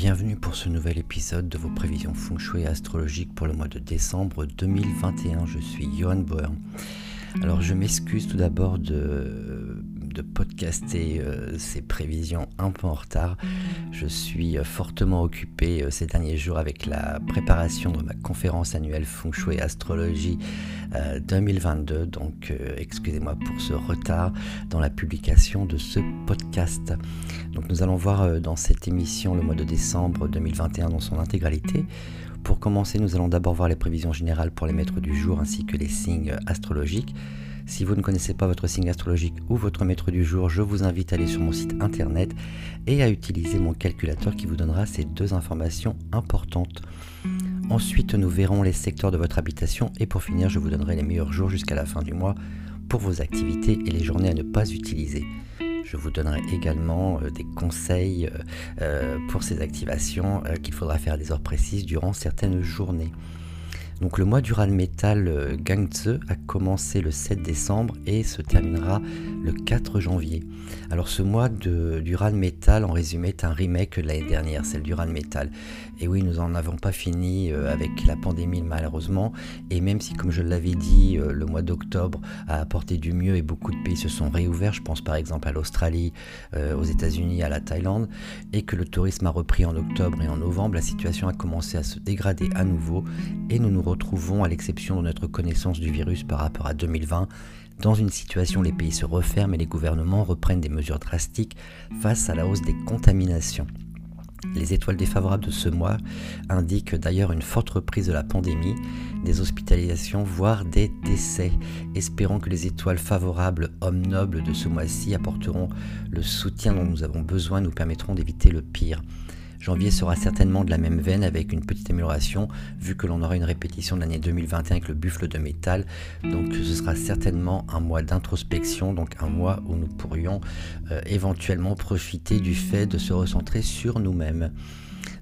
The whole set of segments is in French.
Bienvenue pour ce nouvel épisode de vos prévisions feng shui astrologiques pour le mois de décembre 2021. Je suis Johan Boer. Alors je m'excuse tout d'abord de, de podcaster euh, ces prévisions un peu en retard. Je suis euh, fortement occupé euh, ces derniers jours avec la préparation de ma conférence annuelle Feng Shui Astrologie 2022. Donc excusez-moi pour ce retard dans la publication de ce podcast. Donc nous allons voir dans cette émission le mois de décembre 2021 dans son intégralité. Pour commencer, nous allons d'abord voir les prévisions générales pour les maîtres du jour ainsi que les signes astrologiques. Si vous ne connaissez pas votre signe astrologique ou votre maître du jour, je vous invite à aller sur mon site internet et à utiliser mon calculateur qui vous donnera ces deux informations importantes. Ensuite, nous verrons les secteurs de votre habitation et pour finir, je vous donnerai les meilleurs jours jusqu'à la fin du mois pour vos activités et les journées à ne pas utiliser. Je vous donnerai également euh, des conseils euh, euh, pour ces activations qu'il faudra faire à des heures précises durant certaines journées. Donc le mois du Ran Metal Gangtse a commencé le 7 décembre et se terminera le 4 janvier. Alors ce mois de, du Ran Metal en résumé est un remake de l'année dernière, celle du Ran Metal. Et oui, nous n'en avons pas fini euh, avec la pandémie malheureusement. Et même si, comme je l'avais dit, euh, le mois d'octobre a apporté du mieux et beaucoup de pays se sont réouverts, je pense par exemple à l'Australie, euh, aux États-Unis, à la Thaïlande, et que le tourisme a repris en octobre et en novembre, la situation a commencé à se dégrader à nouveau et nous nous retrouvons, à l'exception de notre connaissance du virus par rapport à 2020, dans une situation où les pays se referment et les gouvernements reprennent des mesures drastiques face à la hausse des contaminations. Les étoiles défavorables de ce mois indiquent d'ailleurs une forte reprise de la pandémie, des hospitalisations, voire des décès. Espérons que les étoiles favorables, hommes nobles de ce mois-ci, apporteront le soutien dont nous avons besoin nous permettront d'éviter le pire. Janvier sera certainement de la même veine avec une petite amélioration vu que l'on aura une répétition de l'année 2021 avec le buffle de métal. Donc ce sera certainement un mois d'introspection, donc un mois où nous pourrions euh, éventuellement profiter du fait de se recentrer sur nous-mêmes.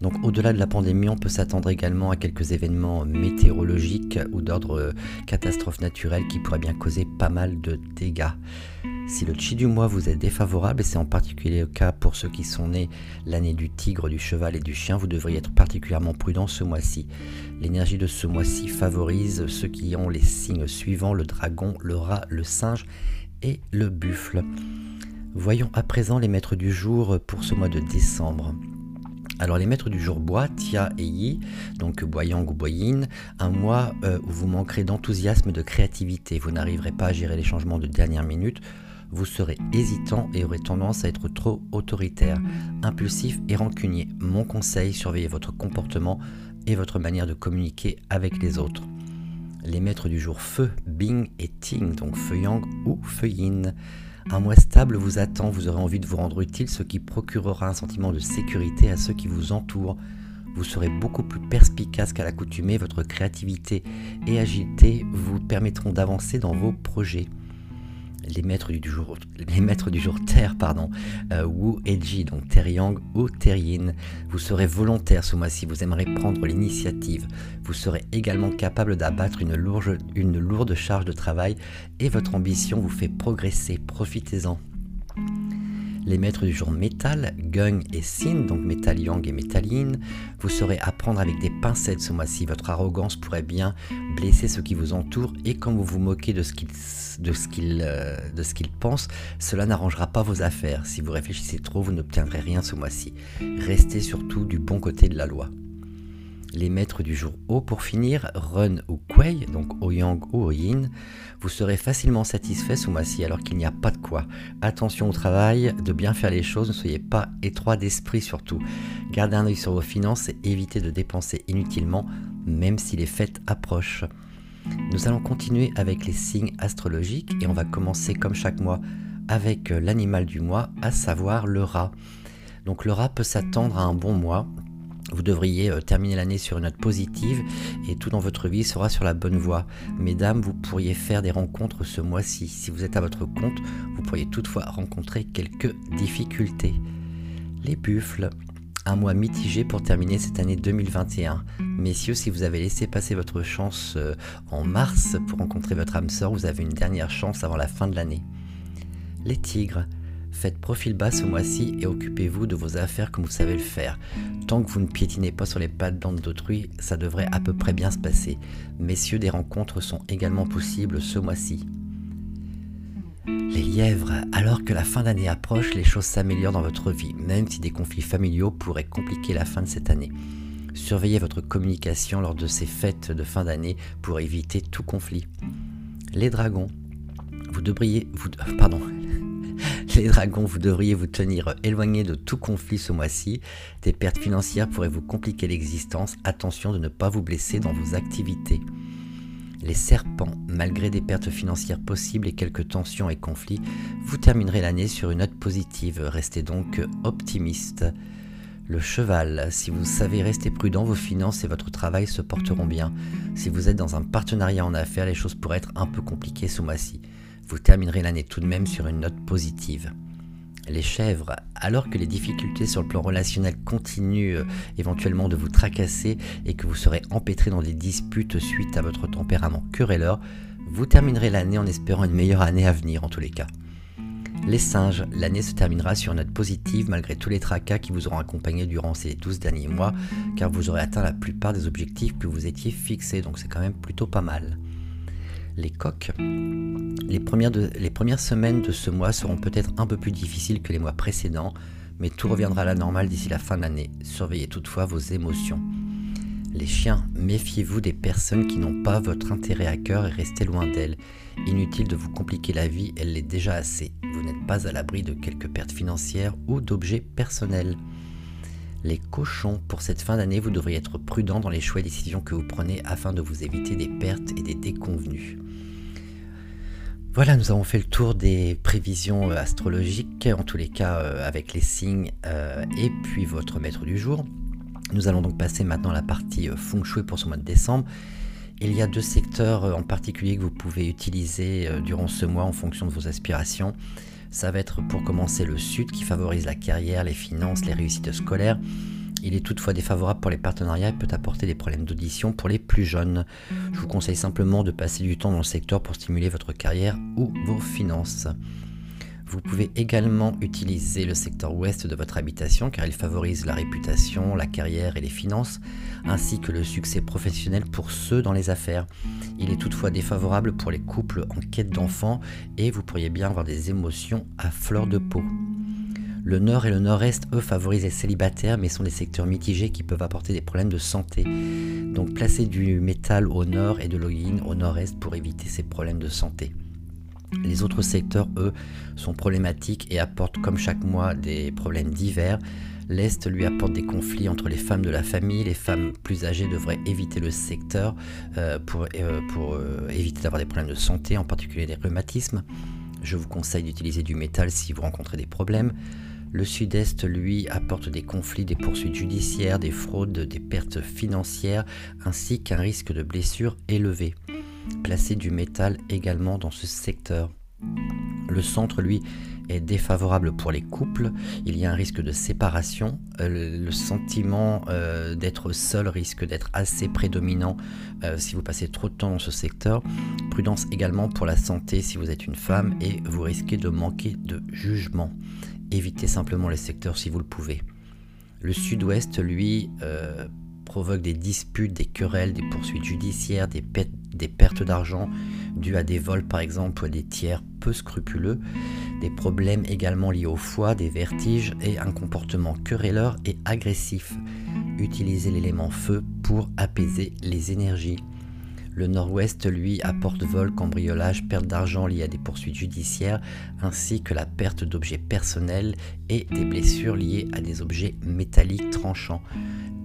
Donc au-delà de la pandémie, on peut s'attendre également à quelques événements météorologiques ou d'ordre euh, catastrophe naturelle qui pourraient bien causer pas mal de dégâts. Si le chi du mois vous est défavorable, et c'est en particulier le cas pour ceux qui sont nés l'année du tigre, du cheval et du chien, vous devriez être particulièrement prudent ce mois-ci. L'énergie de ce mois-ci favorise ceux qui ont les signes suivants, le dragon, le rat, le singe et le buffle. Voyons à présent les maîtres du jour pour ce mois de décembre. Alors les maîtres du jour bois, Tia et Yi, donc Boyang ou Boyin, un mois euh, où vous manquerez d'enthousiasme de créativité. Vous n'arriverez pas à gérer les changements de dernière minute vous serez hésitant et aurez tendance à être trop autoritaire, impulsif et rancunier. Mon conseil, surveillez votre comportement et votre manière de communiquer avec les autres. Les maîtres du jour feu, Bing et Ting, donc feu yang ou feu yin. Un mois stable vous attend, vous aurez envie de vous rendre utile, ce qui procurera un sentiment de sécurité à ceux qui vous entourent. Vous serez beaucoup plus perspicace qu'à l'accoutumée, votre créativité et agilité vous permettront d'avancer dans vos projets les maîtres du jour, les maîtres du jour Terre, pardon, euh, Wu et Ji, donc Terre Yang ou Terre Yin. Vous serez volontaire ce mois-ci, vous aimerez prendre l'initiative. Vous serez également capable d'abattre une lourde charge de travail et votre ambition vous fait progresser. Profitez-en. Les maîtres du jour métal, Gung et Sin, donc métal yang et métal yin, vous saurez apprendre avec des pincettes ce mois-ci. Votre arrogance pourrait bien blesser ceux qui vous entourent et quand vous vous moquez de ce qu'ils de ce qu'ils euh, pensent, cela n'arrangera pas vos affaires. Si vous réfléchissez trop, vous n'obtiendrez rien ce mois-ci. Restez surtout du bon côté de la loi les maîtres du jour haut pour finir, Run ou Kuei, donc Yang ou Yin, vous serez facilement satisfait ce mois-ci alors qu'il n'y a pas de quoi. Attention au travail, de bien faire les choses, ne soyez pas étroit d'esprit surtout. Gardez un œil sur vos finances et évitez de dépenser inutilement, même si les fêtes approchent. Nous allons continuer avec les signes astrologiques et on va commencer comme chaque mois avec l'animal du mois, à savoir le rat. Donc le rat peut s'attendre à un bon mois, vous devriez euh, terminer l'année sur une note positive et tout dans votre vie sera sur la bonne voie. Mesdames, vous pourriez faire des rencontres ce mois-ci. Si vous êtes à votre compte, vous pourriez toutefois rencontrer quelques difficultés. Les buffles, un mois mitigé pour terminer cette année 2021. Messieurs, si vous avez laissé passer votre chance euh, en mars pour rencontrer votre âme sœur, vous avez une dernière chance avant la fin de l'année. Les tigres, Faites profil bas ce mois-ci et occupez-vous de vos affaires comme vous savez le faire. Tant que vous ne piétinez pas sur les pattes d'autrui, ça devrait à peu près bien se passer. Messieurs, des rencontres sont également possibles ce mois-ci. Les lièvres, alors que la fin d'année approche, les choses s'améliorent dans votre vie, même si des conflits familiaux pourraient compliquer la fin de cette année. Surveillez votre communication lors de ces fêtes de fin d'année pour éviter tout conflit. Les dragons, vous devriez, vous, pardon, les dragons, vous devriez vous tenir éloigné de tout conflit ce mois-ci. Des pertes financières pourraient vous compliquer l'existence. Attention de ne pas vous blesser dans vos activités. Les serpents, malgré des pertes financières possibles et quelques tensions et conflits, vous terminerez l'année sur une note positive. Restez donc optimiste. Le cheval, si vous savez rester prudent, vos finances et votre travail se porteront bien. Si vous êtes dans un partenariat en affaires, les choses pourraient être un peu compliquées ce mois-ci vous terminerez l'année tout de même sur une note positive. Les chèvres, alors que les difficultés sur le plan relationnel continuent euh, éventuellement de vous tracasser et que vous serez empêtré dans des disputes suite à votre tempérament querelleur, vous terminerez l'année en espérant une meilleure année à venir en tous les cas. Les singes, l'année se terminera sur une note positive malgré tous les tracas qui vous auront accompagné durant ces 12 derniers mois, car vous aurez atteint la plupart des objectifs que vous étiez fixés, donc c'est quand même plutôt pas mal les coques. Les premières, semaines de ce mois seront peut-être un peu plus difficiles que les mois précédents, mais tout reviendra à la normale d'ici la fin de l'année. Surveillez toutefois vos émotions. Les chiens, méfiez-vous des personnes qui n'ont pas votre intérêt à cœur et restez loin d'elles. Inutile de vous compliquer la vie, elle l'est déjà assez. Vous n'êtes pas à l'abri de quelques pertes financières ou d'objets personnels. Les cochons, pour cette fin d'année, vous devriez être prudent dans les choix et décisions que vous prenez afin de vous éviter des pertes et des déconvenues. Voilà, nous avons fait le tour des prévisions euh, astrologiques, en tous les cas euh, avec les signes euh, et puis votre maître du jour. Nous allons donc passer maintenant à la partie feng shui pour ce mois de décembre. Il y a deux secteurs en particulier que vous pouvez utiliser durant ce mois en fonction de vos aspirations. Ça va être pour commencer le sud qui favorise la carrière, les finances, les réussites scolaires. Il est toutefois défavorable pour les partenariats et peut apporter des problèmes d'audition pour les plus jeunes. Je vous conseille simplement de passer du temps dans le secteur pour stimuler votre carrière ou vos finances. Vous pouvez également utiliser le secteur ouest de votre habitation car il favorise la réputation, la carrière et les finances, ainsi que le succès professionnel pour ceux dans les affaires. Il est toutefois défavorable pour les couples en quête d'enfants et vous pourriez bien avoir des émotions à fleur de peau. Le nord et le nord-est, eux, favorisent les célibataires, mais sont des secteurs mitigés qui peuvent apporter des problèmes de santé. Donc placez du métal au nord et de l'oïne au nord-est pour éviter ces problèmes de santé. Les autres secteurs, eux, sont problématiques et apportent comme chaque mois des problèmes divers. L'Est lui apporte des conflits entre les femmes de la famille. Les femmes plus âgées devraient éviter le secteur euh, pour, euh, euh, éviter d'avoir des problèmes de santé, en particulier des rhumatismes. Je vous conseille d'utiliser du métal si vous rencontrez des problèmes. Le sud-est, lui, apporte des conflits, des poursuites judiciaires, des fraudes, des pertes financières, ainsi qu'un risque de blessure élevé. Placez du métal également dans ce secteur. Le centre, lui, est défavorable pour les couples. Il y a un risque de séparation. Euh, le, sentiment euh, d'être seul risque d'être assez prédominant euh, si vous passez trop de temps dans ce secteur. Prudence également pour la santé si vous êtes une femme et vous risquez de manquer de jugement évitez simplement les secteurs si vous le pouvez. Le sud-ouest, lui, euh, provoque des disputes, des querelles, des poursuites judiciaires, des, des pertes d'argent dues à des vols par exemple ou à des tiers peu scrupuleux, des problèmes également liés au foie, des vertiges et un comportement querelleur et agressif. Utilisez l'élément feu pour apaiser les énergies. Le nord-ouest, lui, apporte vol, cambriolage, perte d'argent liée à des poursuites judiciaires, ainsi que la perte d'objets personnels et des blessures liées à des objets métalliques tranchants.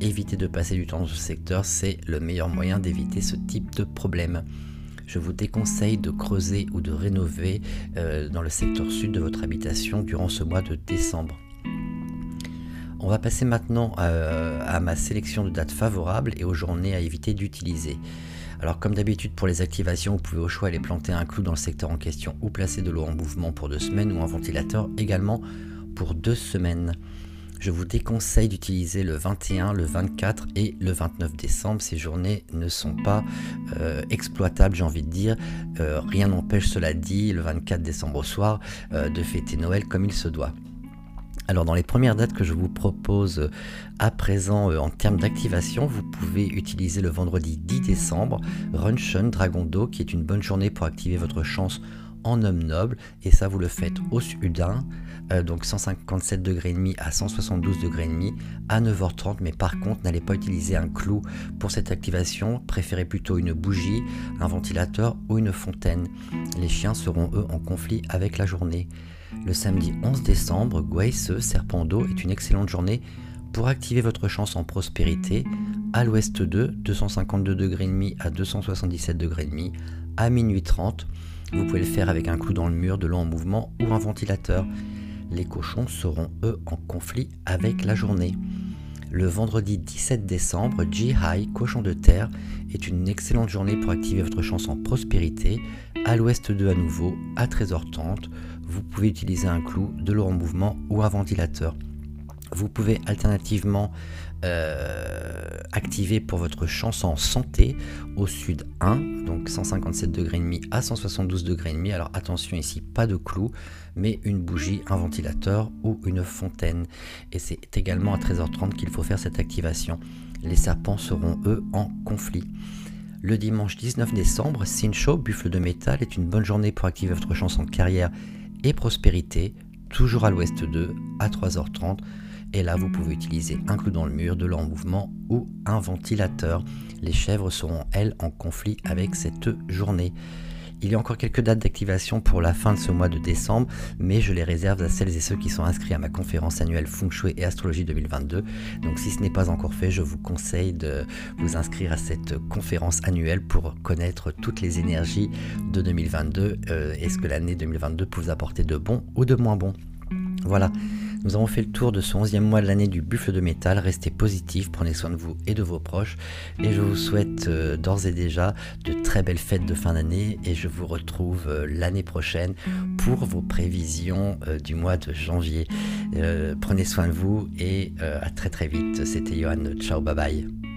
Éviter de passer du temps dans ce secteur, c'est le meilleur moyen d'éviter ce type de problème. Je vous déconseille de creuser ou de rénover euh, dans le secteur sud de votre habitation durant ce mois de décembre. On va passer maintenant euh, à ma sélection de dates favorables et aux journées à éviter d'utiliser. Alors comme d'habitude pour les activations, vous pouvez au choix aller planter un clou dans le secteur en question ou placer de l'eau en mouvement pour deux semaines ou un ventilateur également pour deux semaines. Je vous déconseille d'utiliser le 21, le 24 et le 29 décembre. Ces journées ne sont pas euh, exploitables, j'ai envie de dire. Euh, rien n'empêche, cela dit, le 24 décembre au soir, euh, de fêter Noël comme il se doit. Alors dans les premières dates que je vous propose à présent en termes d'activation, vous pouvez utiliser le vendredi 10 décembre, Runshun Dragon d'eau, qui est une bonne journée pour activer votre chance en homme noble, et ça vous le faites au sudin, euh, donc 157 degrés et demi à 172 degrés et demi à 9h30 mais par contre n'allez pas utiliser un clou pour cette activation, préférez plutôt une bougie, un ventilateur ou une fontaine. Les chiens seront eux en conflit avec la journée. Le samedi 11 décembre, Guayce, serpent d'eau, est une excellente journée pour activer votre chance en prospérité à l'ouest 2, 252 degrés demi à 277 degrés demi à minuit 30. Vous pouvez le faire avec un clou dans le mur, de l'eau en mouvement ou un ventilateur les cochons seront eux en conflit avec la journée. Le vendredi 17 décembre, G-High, cochon de terre, est une excellente journée pour activer votre chance en prospérité. À l'ouest de à nouveau, à 13h30, vous pouvez utiliser un clou, de l'eau en mouvement ou un ventilateur. Vous pouvez alternativement euh, activer pour votre chance en santé au sud 1, donc 157 degrés et demi à 172 degrés et demi. Alors attention ici, pas de clou, mais une bougie, un ventilateur ou une fontaine. Et c'est également à 13h30 qu'il faut faire cette activation. Les serpents seront eux en conflit. Le dimanche 19 décembre, Sincho, buffle de métal, est une bonne journée pour activer votre chance en carrière et prospérité, toujours à l'ouest 2 à 3h30. Et là, vous pouvez utiliser un clou dans le mur, de l'eau en mouvement ou un ventilateur. Les chèvres seront, elles, en conflit avec cette journée. Il y a encore quelques dates d'activation pour la fin de ce mois de décembre, mais je les réserve à celles et ceux qui sont inscrits à ma conférence annuelle Feng Shui et Astrologie 2022. Donc si ce n'est pas encore fait, je vous conseille de vous inscrire à cette conférence annuelle pour connaître toutes les énergies de 2022 euh, et ce que l'année 2022 peut vous apporter de bon ou de moins bon. Voilà. Nous avons fait le tour de ce 11e mois de l'année du buffle de métal. Restez positifs, prenez soin de vous et de vos proches. Et je vous souhaite euh, d'ores et déjà de très belles fêtes de fin d'année. Et je vous retrouve euh, l'année prochaine pour vos prévisions euh, du mois de janvier. prenez soin de vous et à très très vite. C'était Johan. Ciao, bye bye.